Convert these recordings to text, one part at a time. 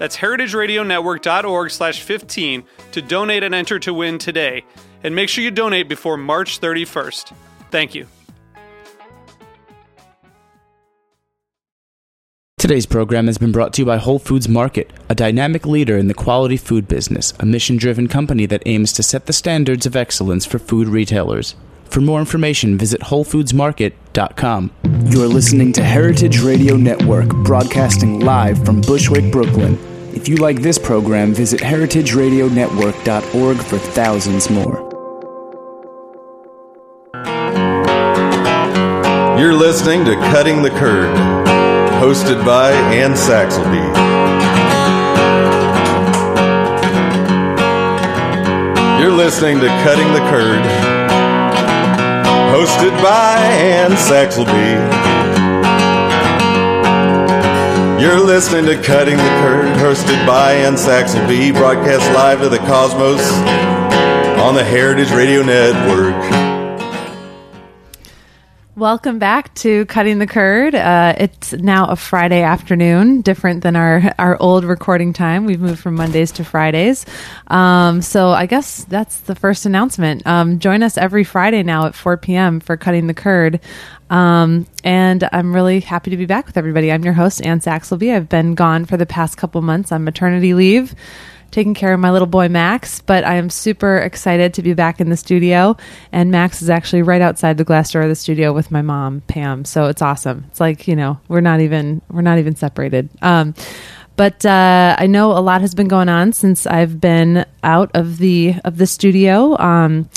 That's heritageradionetwork.org slash 15 to donate and enter to win today. And make sure you donate before March 31st. Thank you. Today's program has been brought to you by Whole Foods Market, a dynamic leader in the quality food business, a mission driven company that aims to set the standards of excellence for food retailers. For more information, visit WholeFoodsMarket.com. You're listening to Heritage Radio Network, broadcasting live from Bushwick, Brooklyn. If you like this program, visit heritageradionetwork.org for thousands more. You're listening to Cutting the Curd, hosted by Anne Saxelby. You're listening to Cutting the Curd, hosted by Anne Saxelby. You're listening to Cutting the Curd, hosted by Anne Saxelby, broadcast live to the cosmos on the Heritage Radio Network. Welcome back to Cutting the Curd. Uh, it's now a Friday afternoon, different than our, our old recording time. We've moved from Mondays to Fridays. Um, so I guess that's the first announcement. Um, join us every Friday now at 4 p.m. for Cutting the Curd. Um, and I'm really happy to be back with everybody. I'm your host, Anne Saxelby. I've been gone for the past couple months on maternity leave, taking care of my little boy Max, but I am super excited to be back in the studio. And Max is actually right outside the glass door of the studio with my mom, Pam. So it's awesome. It's like, you know, we're not even, we're not even separated. Um, but uh, I know a lot has been going on since I've been out of the of the studio. Um,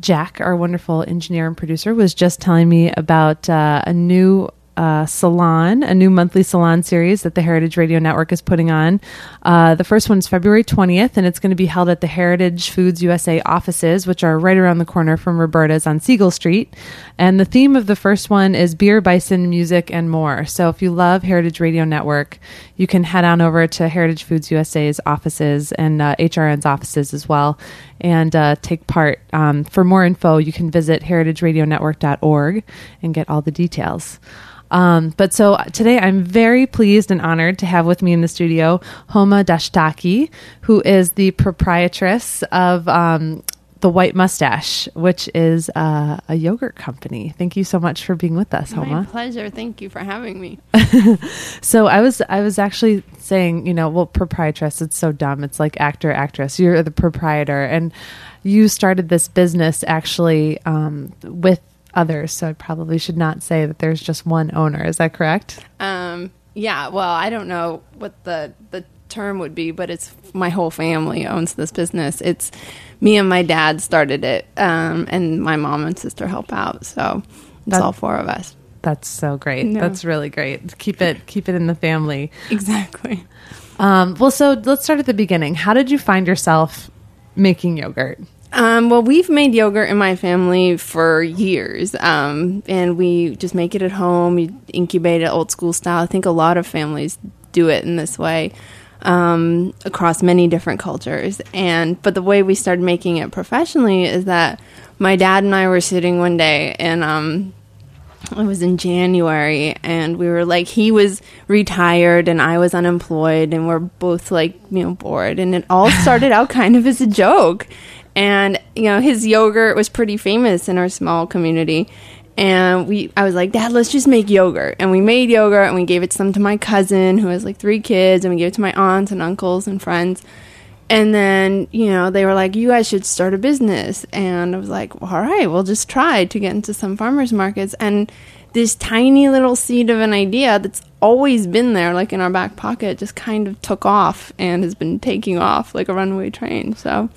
Jack, our wonderful engineer and producer, was just telling me about uh, a new uh, salon, a new monthly salon series that the Heritage Radio Network is putting on. Uh, the first one is February 20th, and it's going to be held at the Heritage Foods USA offices, which are right around the corner from Roberta's on Siegel Street. And the theme of the first one is beer, bison, music, and more. So if you love Heritage Radio Network, you can head on over to Heritage Foods USA's offices and uh, HRN's offices as well and uh, take part. Um, for more info, you can visit heritageradionetwork.org and get all the details. Um, but so today I'm very pleased and honored to have with me in the studio Homa Dashtaki, who is the proprietress of um, the White Moustache, which is uh, a yogurt company. Thank you so much for being with us, My Homa. pleasure. Thank you for having me. So I was I was actually saying, you know, well, proprietress. It's so dumb. It's like actor, actress. You're the proprietor, and you started this business actually um, with others. So I probably should not say that there's just one owner. Is that correct? Um, yeah. Well, I don't know what the the term would be, but it's my whole family owns this business. It's me and my dad started it, um, and my mom and sister help out. So it's That- all four of us. That's so great. No. That's really great. Keep it keep it in the family. Exactly. Um, well, so let's start at the beginning. How did you find yourself making yogurt? Um, well, we've made yogurt in my family for years, um, and we just make it at home. We incubate it old school style. I think a lot of families do it in this way um, across many different cultures. And but the way we started making it professionally is that my dad and I were sitting one day, and um, it was in January, and we were like, he was retired and I was unemployed, and we're both like, you know, bored. And it all started out kind of as a joke. And, you know, his yogurt was pretty famous in our small community. And we, I was like, Dad, let's just make yogurt. And we made yogurt and we gave it some to my cousin who has like three kids, and we gave it to my aunts and uncles and friends. And then, you know, they were like, you guys should start a business. And I was like, all right, we'll just try to get into some farmers markets. And this tiny little seed of an idea that's always been there, like in our back pocket, just kind of took off and has been taking off like a runaway train. So,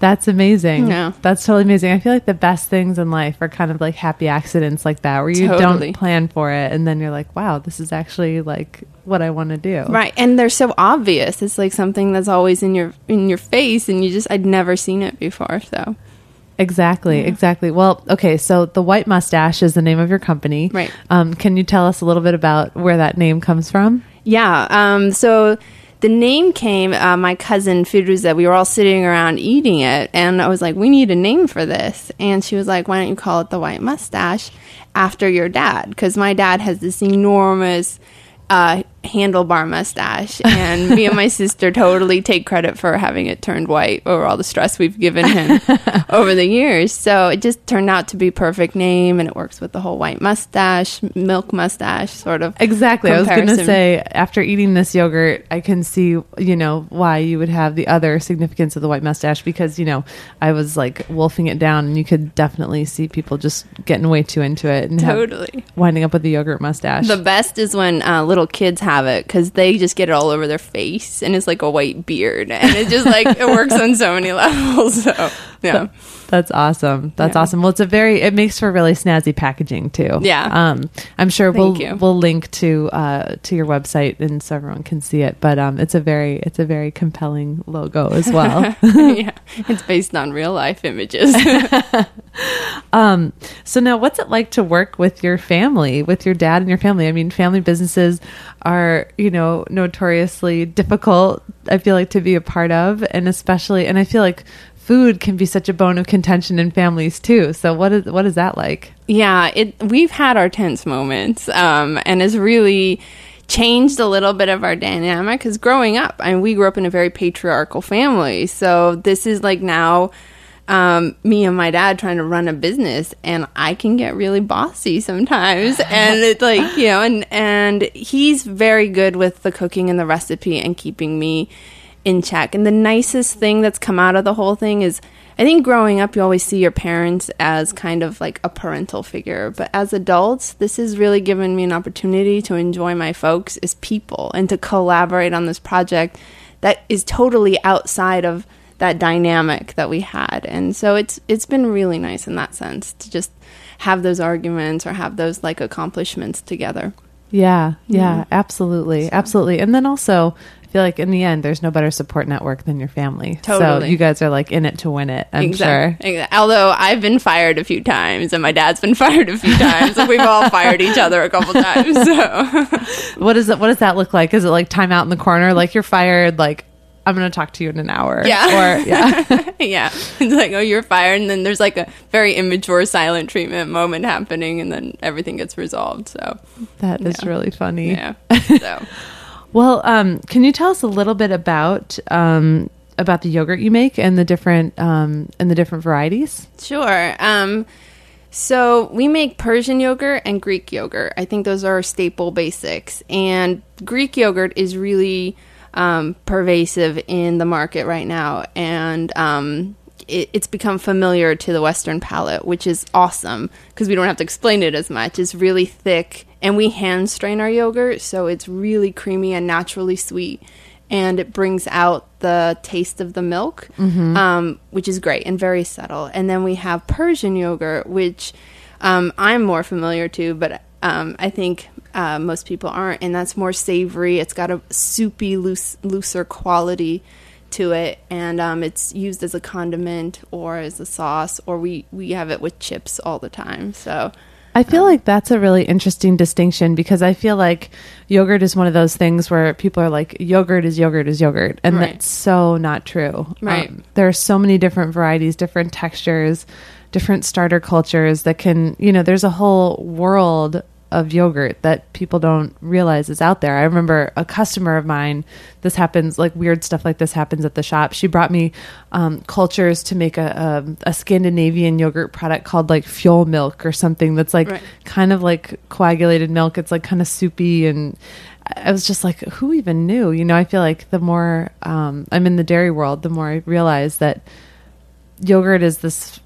That's amazing. Yeah. That's totally amazing. I feel like the best things in life are kind of like happy accidents like that where you Totally. don't plan for it and then you're like, wow, this is actually like what I want to do. right. And they're so obvious. It's like something that's always in your in your face and you just I'd never seen it before. So, Exactly, exactly. Well, okay, so the White Moustache is the name of your company. Right. Um, can you tell us a little bit about where that name comes from? Yeah. Um, so the name came, uh, my cousin Firuza, we were all sitting around eating it, and I was like, we need a name for this. And she was like, why don't you call it the White Moustache after your dad? Because my dad has this enormous uh, handlebar mustache, and me and my sister totally take credit for having it turned white over all the stress we've given him over the years. So it just turned out to be perfect name, and it works with the whole white mustache, milk mustache sort of. Exactly. I was going to say, after eating this yogurt, I can see, you know, why you would have the other significance of the white mustache because, you know, I was like wolfing it down and you could definitely see people just getting way too into it and have- Totally. winding up with the yogurt mustache. The best is when uh, little kids have it because they just get it all over their face and it's like a white beard and it just like it works on so many levels. So yeah, That's awesome. That's Yeah. awesome. Well, it's a very it makes for really snazzy packaging too. Yeah. Um, I'm sure we'll you. we'll link to uh to your website and so everyone can see it. But um, it's a very it's a very compelling logo as well. yeah, it's based on real life images. Um, so now what's it like to work with your family, with your dad and your family? I mean, family businesses are, you know, notoriously difficult, I feel like to be a part of and especially and I feel like food can be such a bone of contention in families too. So what is what is that like? yeah, it we've had our tense moments, um, and it's really changed a little bit of our dynamic. Because growing up, I mean, we grew up in a very patriarchal family, so this is like now. Um, me and my dad trying to run a business and I can get really bossy sometimes and it's like you know and and he's very good with the cooking and the recipe and keeping me in check. And the nicest thing that's come out of the whole thing is I think growing up, you always see your parents as kind of like a parental figure. But as adults, this has really given me an opportunity to enjoy my folks as people and to collaborate on this project that is totally outside of that dynamic that we had. And so it's it's been really nice in that sense to just have those arguments or have those like accomplishments together. Yeah, yeah, mm-hmm. absolutely, absolutely. And then also, feel like in the end, there's no better support network than your family. So you guys are like in it to win it. I'm sure. Exact- Although I've been fired a few times and my dad's been fired a few times, and we've all fired each other a couple times. So What is it? What does that look like? Is it like time out in the corner? Like you're fired? Like I'm going to talk to you in an hour? Yeah. Or yeah. yeah, it's like oh you're fired, and then there's like a very immature silent treatment moment happening, and then everything gets resolved. So that is Yeah. really funny. yeah, so. Well, um, can you tell us a little bit about um, about the yogurt you make and the different um, and the different varieties? Sure. Um, so we make Persian yogurt and Greek yogurt. I think those are staple basics. And Greek yogurt is really um, pervasive in the market right now, and um, it, it's become familiar to the Western palate, which is awesome because we don't have to explain it as much. It's really thick, and we hand strain our yogurt, so it's really creamy and naturally sweet and it brings out the taste of the milk, um, which is great and very subtle. And then we have Persian yogurt, which um, I'm more familiar to, but um, I think uh, most people aren't, and that's more savory. It's got a soupy, loose, looser quality to it, and um, it's used as a condiment or as a sauce, or we we have it with chips all the time. So. I feel like that's a really interesting distinction because I feel like yogurt is one of those things where people are like, yogurt is yogurt is yogurt. And Right. that's so not true. Um, Right. there are so many different varieties, different textures, different starter cultures that can, you know, there's a whole world of yogurt that people don't realize is out there. I remember a customer of mine, this happens like weird stuff like this happens at the shop. She brought me um, cultures to make a, a, a Scandinavian yogurt product called like fuel milk or something that's like Right. kind of like coagulated milk. It's like kind of soupy and I was just like, who even knew? You know, I feel like the more um, I'm in the dairy world, the more I realize that yogurt is this.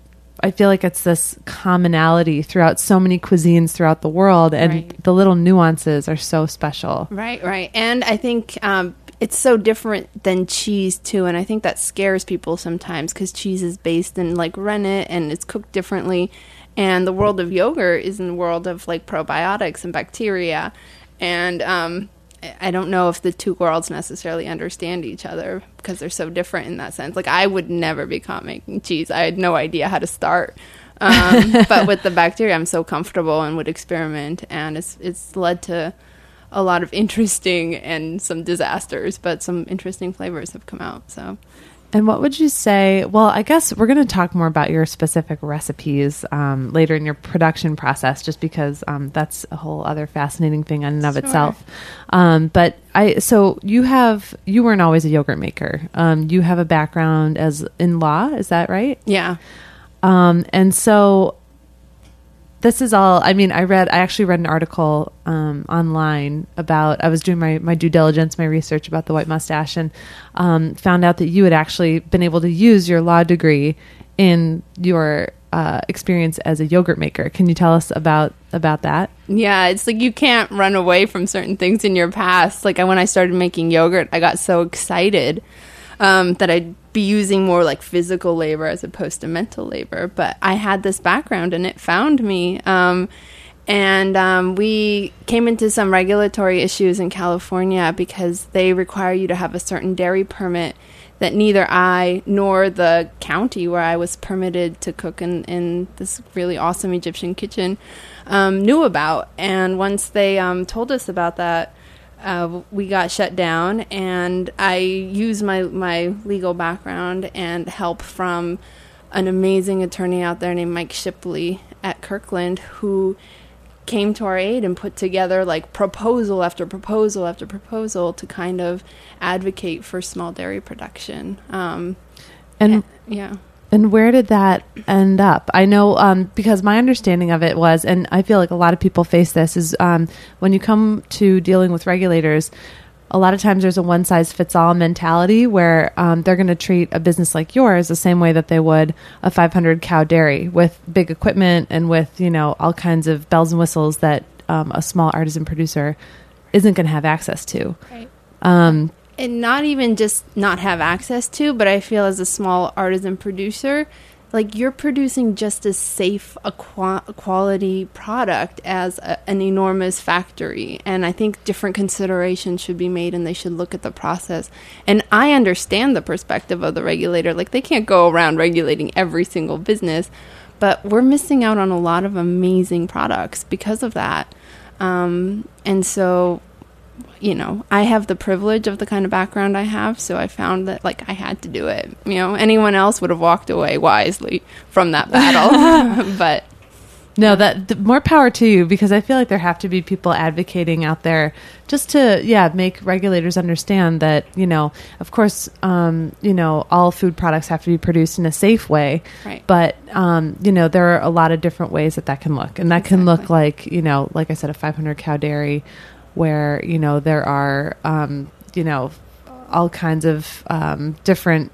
I feel like it's this commonality throughout so many cuisines throughout the world, and Right. the little nuances are so special. Right, right. And I think um, it's so different than cheese, too. And I think that scares people sometimes because cheese is based in like rennet and it's cooked differently. And the world of yogurt is in the world of like probiotics and bacteria. And um, I- don't know if the two worlds necessarily understand each other because they're so different in that sense. Like, I would never be caught making cheese, I had no idea how to start. Um, but with the bacteria, I'm so comfortable and would experiment, and it's it's led to a lot of interesting and some disasters, but some interesting flavors have come out. So And what would you say? Well, I guess we're going to talk more about your specific recipes um, later in your production process, just because um, that's a whole other fascinating thing in and of Sure. itself. Um, but I, so you have, you weren't always a yogurt maker. Um, you have a background as in law, is that right? yeah, Um, and so this is all i mean i read i actually read an article um, online about i was doing my, my due diligence my research about the white moustache and um, found out that you had actually been able to use your law degree in your uh, experience as a yogurt maker can you tell us about about that yeah. It's like you can't run away from certain things in your past. Like when I started making yogurt, I got so excited um, that I'd be using more like physical labor as opposed to mental labor. But I had this background and it found me. Um, and um, we came into some regulatory issues in California because they require you to have a certain dairy permit that neither I nor the county where I was permitted to cook in, in this really awesome Egyptian kitchen um, knew about. And once they um, told us about that, uh, we got shut down, and I used my, my legal background and help from an amazing attorney out there named Mike Shipley at Kirkland who came to our aid and put together like proposal after proposal after proposal to kind of advocate for small dairy production. Um, and yeah. And where did that end up? I know um, because my understanding of it was, and I feel like a lot of people face this, is um, when you come to dealing with regulators, a lot of times there's a one size fits all mentality where um, they're going to treat a business like yours the same way that they would a 500 cow dairy with big equipment and with you know all kinds of bells and whistles that um, a small artisan producer isn't going to have access to. Right. And not even just not have access to, but I feel as a small artisan producer, like you're producing just as safe a, a quality product as a, an enormous factory. And I think different considerations should be made and they should look at the process. And I understand the perspective of the regulator. Like they can't go around regulating every single business, but we're missing out on a lot of amazing products because of that. Um, and so you know, I have the privilege of the kind of background I have, so I found that like I had to do it. You know, anyone else would have walked away wisely from that battle, but No, that th- more power to you because I feel like there have to be people advocating out there just to yeah make regulators understand that you know of course um, you know all food products have to be produced in a safe way, Right. But um, you know there are a lot of different ways that that can look, and that can look like you know like I said a 500 cow dairy where you know there are um, you know all kinds of um, different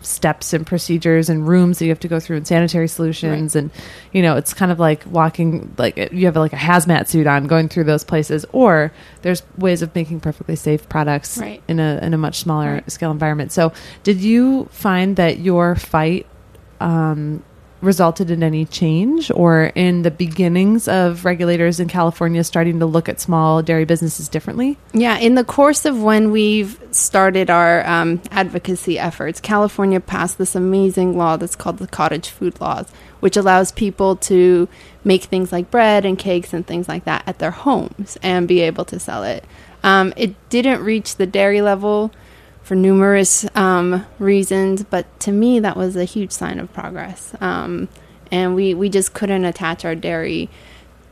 steps and procedures and rooms that you have to go through and sanitary solutions and you know it's kind of like walking like you have like a hazmat suit on going through those places or there's ways of making perfectly safe products Right. in a in a much smaller Right. scale environment so did you find that your fight um, resulted in any change or in the beginnings of regulators in California starting to look at small dairy businesses differently Yeah, in the course of when we've started our um, advocacy efforts, California passed this amazing law that's called the Cottage Food Laws, which allows people to make things like bread and cakes and things like that at their homes and be able to sell it. Um, it didn't reach the dairy level for numerous um, reasons, but to me, that was a huge sign of progress. Um, and we, we just couldn't attach our dairy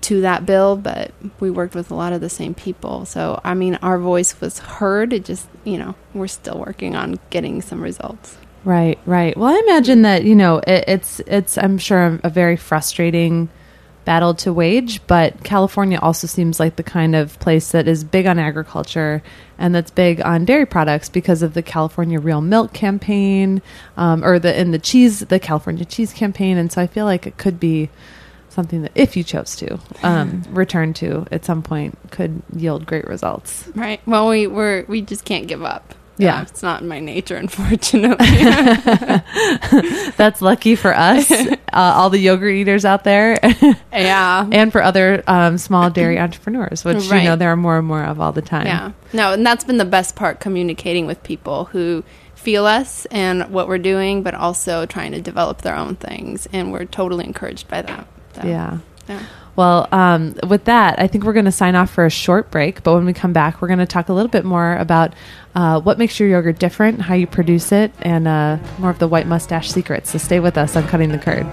to that bill, but we worked with a lot of the same people. So, I mean, our voice was heard. It just, you know, we're still working on getting some results. Right, right. Well, I imagine that you know it, it's it's I'm sure a very frustrating battle to wage. But California also seems like the kind of place that is big on agriculture and that's big on dairy products because of the California Real Milk campaign, um, or the in the cheese, the California cheese campaign. And so I feel like it could be something that, if you chose to um, return to at some point, could yield great results. Right. Well, we we're we just can't give up. Yeah. Uh, it's not in my nature, unfortunately. That's lucky for us, uh, all the yogurt eaters out there, yeah. and for other um, small dairy entrepreneurs, which you know there are more and more of all the time. Yeah. No, and that's been the best part communicating with people who feel us and what we're doing, but also trying to develop their own things. And we're totally encouraged by that. So, Yeah. yeah. Well, um, with that, I think we're going to sign off for a short break. But when we come back, we're going to talk a little bit more about uh, what makes your yogurt different, how you produce it, and uh, more of the white moustache secrets. So stay with us on Cutting the Curd.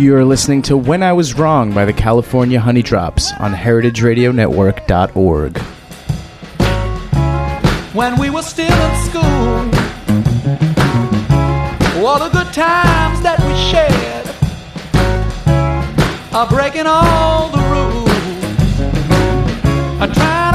You're listening to When I Was Wrong by the California Honeydrops on heritageradionetwork.org. when we were still in school. All the good times that we shared are breaking all the rules. I'm trying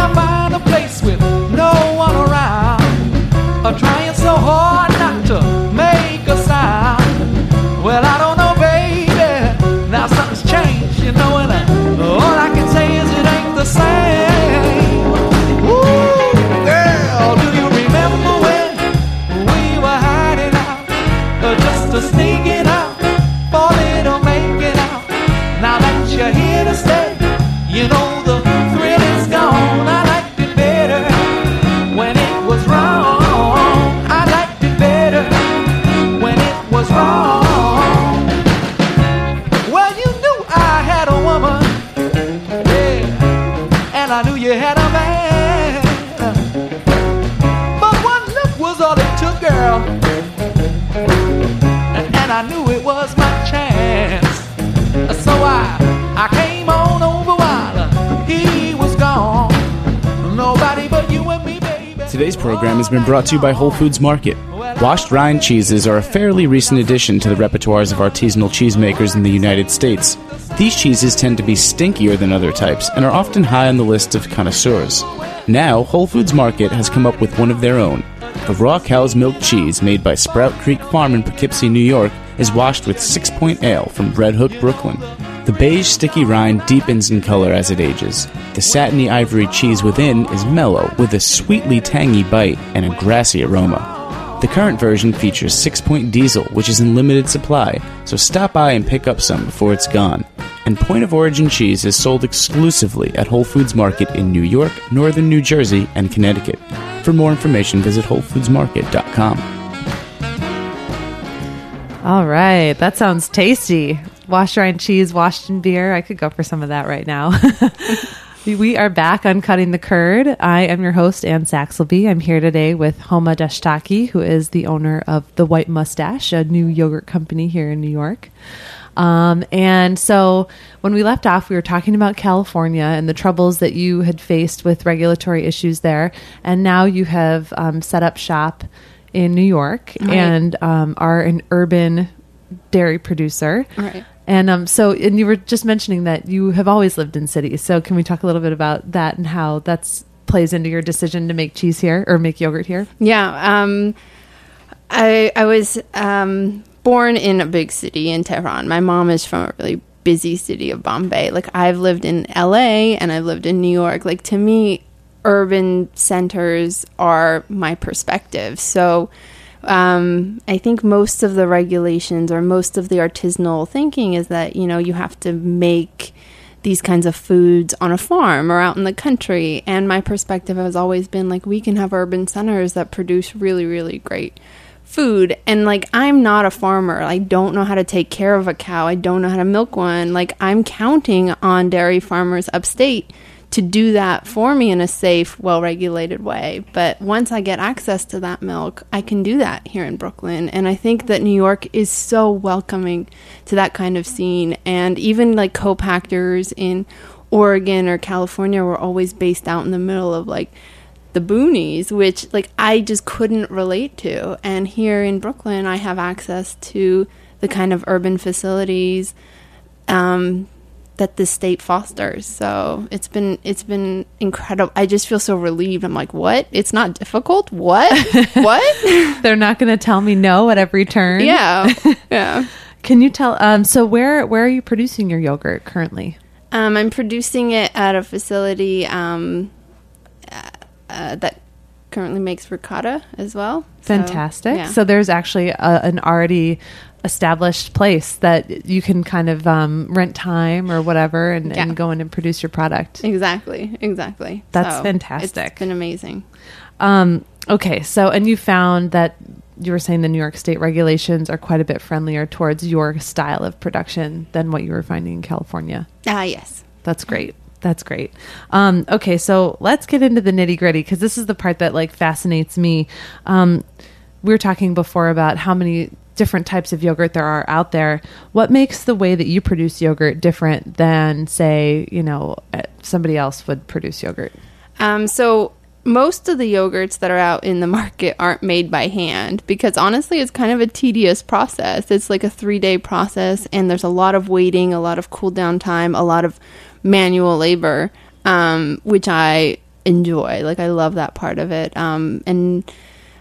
program has been brought to you by Whole Foods Market. Washed rind cheeses are a fairly recent addition to the repertoires of artisanal cheesemakers in the United States. These cheeses tend to be stinkier than other types and are often high on the list of connoisseurs. Now, Whole Foods Market has come up with one of their own. The raw cow's milk cheese made by Sprout Creek Farm in Poughkeepsie, New York, is washed with Sixpoint Ale from Red Hook, Brooklyn. The beige, sticky rind deepens in color as it ages. The satiny ivory cheese within is mellow, with a sweetly tangy bite and a grassy aroma. The current version features Sixpoint Diesel, which is in limited supply, so stop by and pick up some before it's gone. And Point of Origin cheese is sold exclusively at Whole Foods Market in New York, Northern New Jersey, and Connecticut. For more information, visit WholeFoodsMarket.com. All right, that sounds tasty. Washed rind cheese, washed in beer. I could go for some of that right now. we are back on Cutting the Curd. I am your host, Anne Saxelby. I'm here today with Homa Dashtaki, who is the owner of The White Moustache, a new yogurt company here in New York. Um, and so when we left off, we were talking about California and the troubles that you had faced with regulatory issues there. And now you have um, set up shop in New York Right. and um, are an urban dairy producer. Right. And um, so, and you were just mentioning that you have always lived in cities. So, can we talk a little bit about that and how that's plays into your decision to make cheese here or make yogurt here? Yeah. Um, I I was um, born in a big city in Tehran. My mom is from a really busy city of Bombay. Like I've lived in LA and I've lived in New York. Like to me, urban centers are my perspective. So um, I think most of the regulations or most of the artisanal thinking is that you know you have to make these kinds of foods on a farm or out in the country. And my perspective has always been like we can have urban centers that produce really, really great food. And like I'm not a farmer. I don't know how to take care of a cow. I don't know how to milk one. Like I'm counting on dairy farmers upstate to do that for me in a safe, well regulated way. But once I get access to that milk, I can do that here in Brooklyn. And I think that New York is so welcoming to that kind of scene. And even like co packers in Oregon or California were always based out in the middle of like the boonies, which like I just couldn't relate to. And here in Brooklyn, I have access to the kind of urban facilities um, that the state fosters. So it's been it's been incredible. I just feel so relieved. I'm like, what? It's not difficult. What? what? They're not going to tell me no at every turn. yeah, yeah. Can you tell? Um, so where where are you producing your yogurt currently? Um, I'm producing it at a facility um, uh, uh, that currently makes ricotta as well. So, Fantastic. yeah. So there's actually a, an already established place that you can kind of um, rent time or whatever and, Yeah. and go in and produce your product. exactly, exactly. That's So fantastic. It's been amazing. Um, okay, so and you found that you were saying the New York State regulations are quite a bit friendlier towards your style of production than what you were finding in California. Ah, yes. That's great. That's great. Um, okay, so let's get into the nitty gritty because this is the part that like fascinates me. Um, we were talking before about how many different types of yogurt there are out there. What makes the way that you produce yogurt different than, say, you know, uh, somebody else would produce yogurt? Um, so most of the yogurts that are out in the market aren't made by hand because honestly, it's kind of a tedious process. It's like a three day process, and there's a lot of waiting, a lot of cool down time, a lot of manual labor, um, which I enjoy. Like I love that part of it, um, and.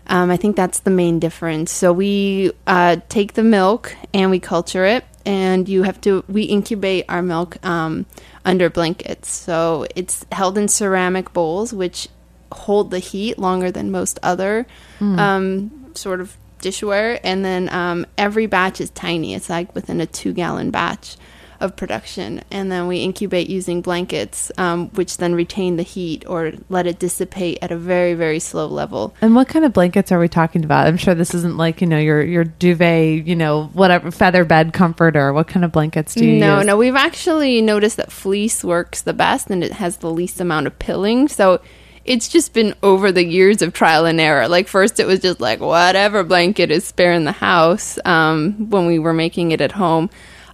Um, I think that's the main difference. So we uh, take the milk and we culture it, and you have to we incubate our milk um, under blankets. So it's held in ceramic bowls, which hold the heat longer than most other um, sort of dishware. And then um, every batch is tiny. It's like within a two gallon batch of production. And then we incubate using blankets, um, which then retain the heat or let it dissipate at a very, very slow level. And what kind of blankets are we talking about? I'm sure this isn't like, you know, your your duvet, you know, whatever feather bed comforter. What kind of blankets do you use? no, use? no, we've actually noticed that fleece works the best and it has the least amount of pilling. So it's just been over the years of trial and error. Like first, it was just like whatever blanket is spare in the house um, when we were making it at home.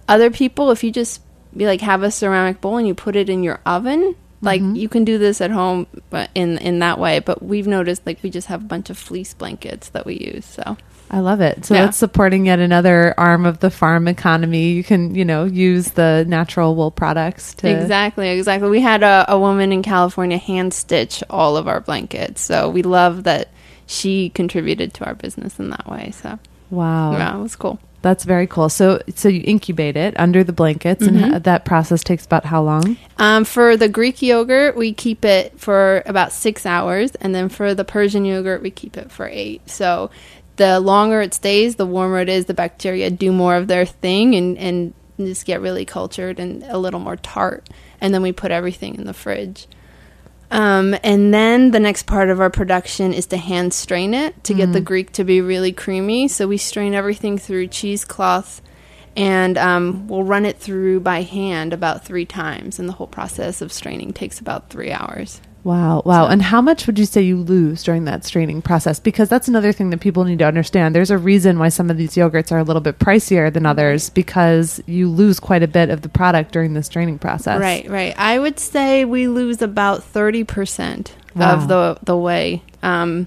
Other people, if you just be like have a ceramic bowl and you put it in your oven, like mm-hmm. you can do this at home, but in in that way. But we've noticed like we just have a bunch of fleece blankets that we use. So I love it. So Yeah. that's supporting yet another arm of the farm economy. You can, you know, use the natural wool products to Exactly, exactly. We had a, a woman in California hand stitch all of our blankets, so we love that she contributed to our business in that way. So Wow. yeah, it was cool. That's very cool. So so you incubate it under the blankets Mm-hmm. and that process takes about how long? Um, for the Greek yogurt, we keep it for about six hours, and then for the Persian yogurt, we keep it for eight. So the longer it stays, the warmer it is. The bacteria do more of their thing and and just get really cultured and a little more tart. And then we put everything in the fridge. Um, and then the next part of our production is to hand strain it to get the Greek to be really creamy. So we strain everything through cheesecloth and um, we'll run it through by hand about three times. And the whole process of straining takes about three hours. Wow, wow. And how much would you say you lose during that straining process? Because that's another thing that people need to understand. There's a reason why some of these yogurts are a little bit pricier than others because you lose quite a bit of the product during the straining process. Right, right. I would say we lose about thirty percent Wow. of the the whey. Um,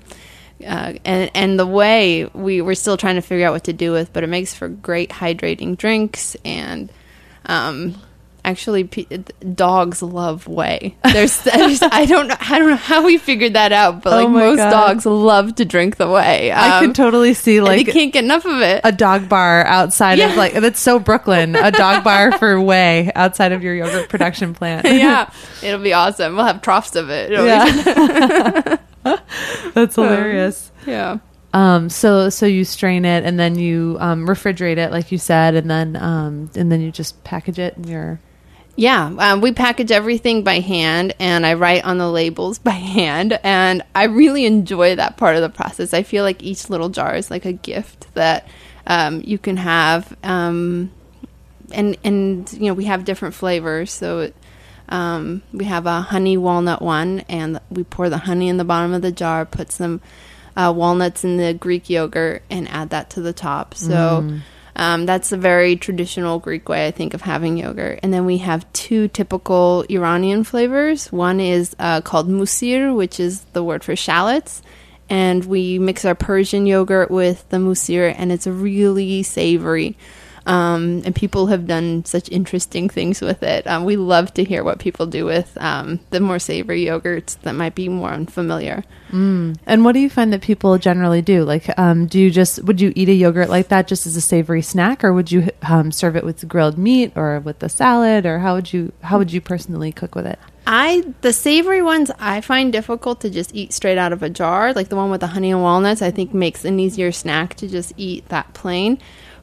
uh, and and the way we we're still trying to figure out what to do with, but it makes for great hydrating drinks and um, actually pe- dogs love whey. There's, there's I don't know I don't know how we figured that out, but Oh like my most God. dogs love to drink the whey. I Um, could totally see like they can't get enough of it. a dog bar outside of like that's so Brooklyn, a dog bar for whey outside of your yogurt production plant. yeah, it'll be awesome. We'll have troughs of it. It'll Yeah. That's hilarious. yeah. Um, so so you strain it and then you um, refrigerate it, like you said, and then um, and then you just package it in your. Yeah, um, we package everything by hand, and I write on the labels by hand, and I really enjoy that part of the process. I feel like each little jar is like a gift that um, you can have, um, and and you know we have different flavors. So um, we have a honey walnut one, and we pour the honey in the bottom of the jar, put some uh, walnuts in the Greek yogurt, and add that to the top. So. Um, that's a very traditional Greek way, I think, of having yogurt. And then we have two typical Iranian flavors. One is uh, called musir, which is the word for shallots. And we mix our Persian yogurt with the musir, and it's really savory. Um, and people have done such interesting things with it. Um, we love to hear what people do with um, the more savory yogurts that might be more unfamiliar. And what do you find that people generally do? Like, um, do you just would you eat a yogurt like that just as a savory snack, or would you um, serve it with grilled meat or with the salad, or how would you how would you personally cook with it? I the savory ones I find difficult to just eat straight out of a jar. Like the one with the honey and walnuts, I think makes an easier snack to just eat that plain.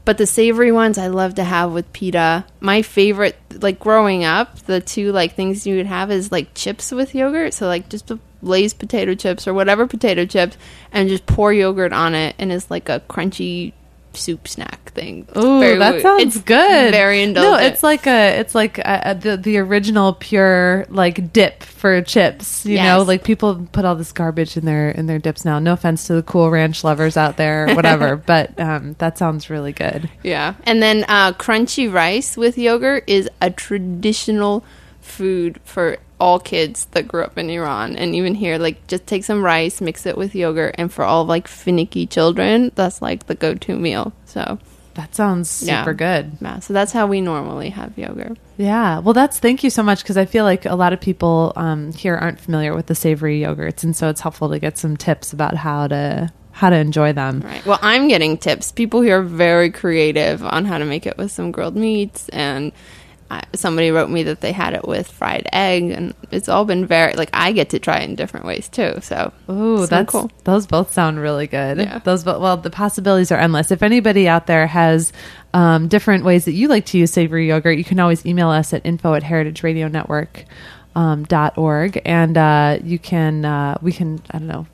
But the savory ones I love to have with pita. My favorite, like growing up, the two like things you would have is like chips with yogurt. So like just the Lay's potato chips or whatever potato chips, and just pour yogurt on it, and it's like a crunchy soup snack thing. Oh, that sounds It's good. Very indulgent. No, it's like a it's like a, a, the the original pure like dip for chips. You know, like people put all this garbage in their in their dips now. No offense to the Cool Ranch lovers out there, whatever, but um, that sounds really good. Yeah. And then uh, crunchy rice with yogurt is a traditional food for all kids that grew up in Iran and even here. Like, just take some rice, mix it with yogurt, and for all like finicky children, that's like the go-to meal. So That sounds Yeah. super good. yeah, so that's how we normally have yogurt. Yeah. Well, that's thank you so much because I feel like a lot of people um, here aren't familiar with the savory yogurts, and so it's helpful to get some tips about how to how to enjoy them. Right. Well, I'm getting tips. People here are very creative on how to make it with some grilled meats and. I, somebody wrote me that they had it with fried egg, and it's all been very like I get to try it in different ways too. So Ooh, it's that's cool. those both sound really good. Yeah. Those well, the possibilities are endless. If anybody out there has um, different ways that you like to use savory yogurt, you can always email us at info at heritageradionetwork um, dot org, and uh, you can uh, we can I don't know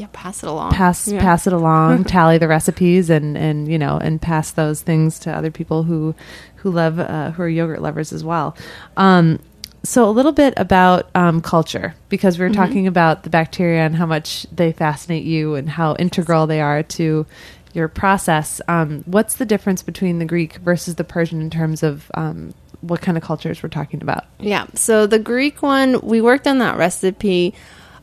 Yeah, pass it along. pass Yeah. pass it along, tally the recipes, and and you know and pass those things to other people who who love uh, who are yogurt lovers as well. Um, so a little bit about um, culture because we were talking about the bacteria and how much they fascinate you and how integral they are to your process. Um, what's the difference between the Greek versus the Persian in terms of um, what kind of cultures we're talking about? Yeah. So the Greek one, we worked on that recipe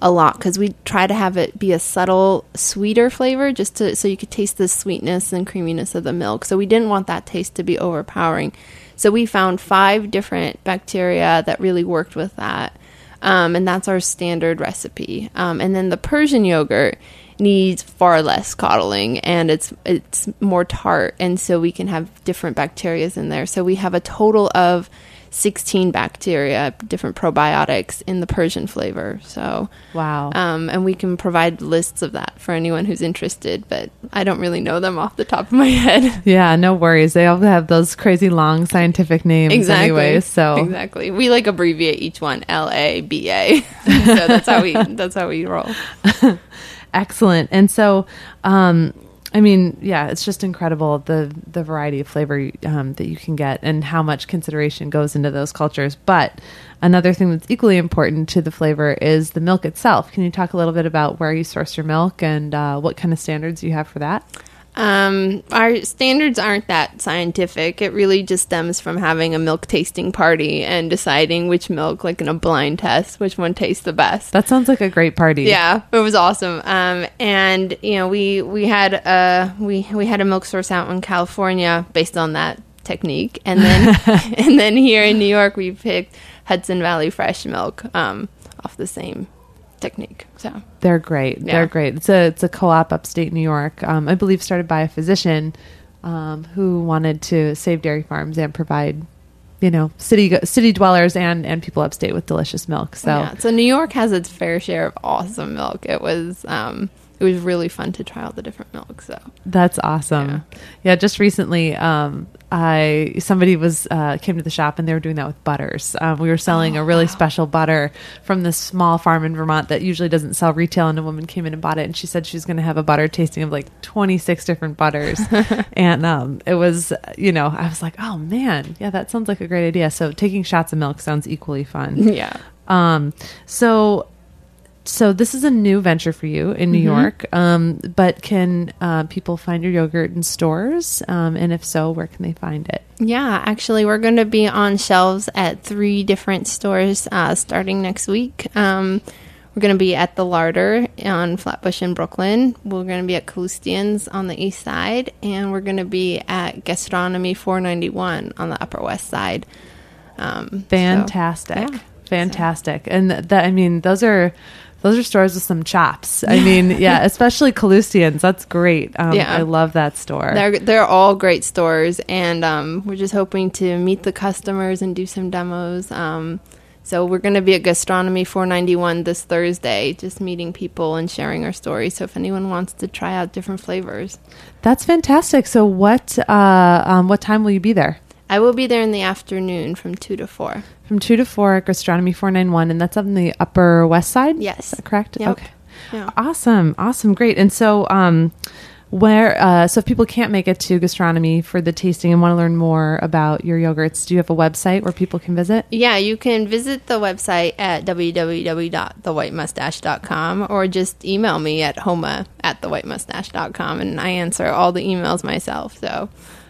a lot because we try to have it be a subtle, sweeter flavor, just to so you could taste the sweetness and creaminess of the milk. So we didn't want that taste to be overpowering. So we found five different bacteria that really worked with that. Um, and that's our standard recipe. Um, and then the Persian yogurt needs far less coddling and it's it's more tart and so we can have different bacterias in there. So we have a total of 16 bacteria, different probiotics in the Persian flavor. So Wow. um, and we can provide lists of that for anyone who's interested, but I don't really know them off the top of my head. yeah, no worries. They all have those crazy long scientific names anyway. So exactly, we like abbreviate each one L A B A. So that's how we that's how we roll. excellent and so um i mean yeah it's just incredible the the variety of flavor um, that you can get and how much consideration goes into those cultures. But another thing that's equally important to the flavor is the milk itself. Can you talk a little bit about where you source your milk and uh, what kind of standards you have for that Um, our standards aren't that scientific. It really just stems from having a milk tasting party and deciding which milk, like in a blind test, which one tastes the best. that sounds like a great party Yeah, it was awesome. Um, and you know, we we had a we we had a milk source out in California based on that technique, and then and then here in New York, we picked Hudson Valley Fresh Milk um, off the same technique. So They're great. Yeah. They're great. It's a it's a co-op upstate New York. Um, I believe started by a physician um, who wanted to save dairy farms and provide, you know, city city dwellers and and people upstate with delicious milk. So yeah, so New York has its fair share of awesome milk. It was um, it was really fun to try all the different milks. So that's awesome. Yeah, just recently, um, I somebody was uh, came to the shop and they were doing that with butters. Um, we were selling a really special butter from this small farm in Vermont that usually doesn't sell retail. And a woman came in and bought it, and she said she was going to have a butter tasting of like twenty six different butters. and um, it was, you know, I was like, oh man, yeah, that sounds like a great idea. So taking shots of milk sounds equally fun. yeah. Um, so so this is a new venture for you in New York, um, but can uh, people find your yogurt in stores? Um, and if so, where can they find it? Yeah, actually, we're going to be on shelves at three different stores uh, starting next week. Um, we're going to be at the Larder on Flatbush in Brooklyn. We're going to be at Kalustyan's on the east side, and we're going to be at Gastronomie 491 on the Upper West Side. Um, so, Fantastic, yeah. fantastic, and that I mean those are. Those are stores with some chops. I mean, yeah, especially Kalustyan's. That's great. Um, Yeah. I love that store. They're they're all great stores, and um, we're just hoping to meet the customers and do some demos. Um, so we're going to be at Gastronomie 491 this Thursday, just meeting people and sharing our story. So if anyone wants to try out different flavors, That's fantastic. So, what uh, um, what time will you be there? I will be there in the afternoon from two to four. From two to four at Gastronomie four nine one, and that's up in the Upper West Side. Yes. Is that correct? Yep. Okay. Yeah. Awesome, awesome, great. And so, um, where uh, so if people can't make it to Gastronomie for the tasting and want to learn more about your yogurts, do you have a website where people can visit? Yeah, you can visit the website at www.thewhitemoustache.com or just email me at homa at thewhitemoustache.com and I answer all the emails myself. So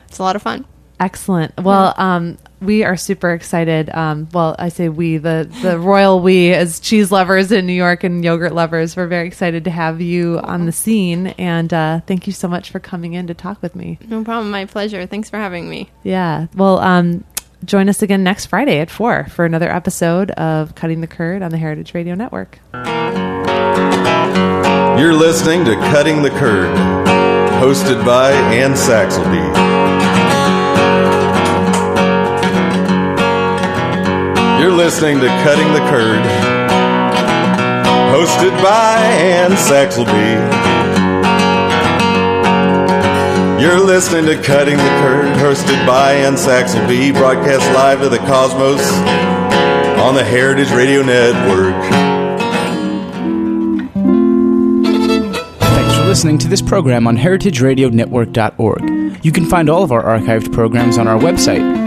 it's a lot of fun. Excellent. Well, um, we are super excited. Um, well, I say we, the the royal we, as cheese lovers in New York and yogurt lovers, we're very excited to have you on the scene. And uh, thank you so much for coming in to talk with me. No problem. My pleasure. Thanks for having me. Yeah. Well, um, join us again next Friday at four for another episode of Cutting the Curd on the Heritage Radio Network. You're listening to Cutting the Curd, hosted by Anne Saxelby. You're listening to Cutting the Curd, hosted by Anne Saxelby. You're listening to Cutting the Curd, hosted by Anne Saxelby, broadcast live to the cosmos on the Heritage Radio Network. Thanks for listening to this program on heritageradionetwork.org. You can find all of our archived programs on our website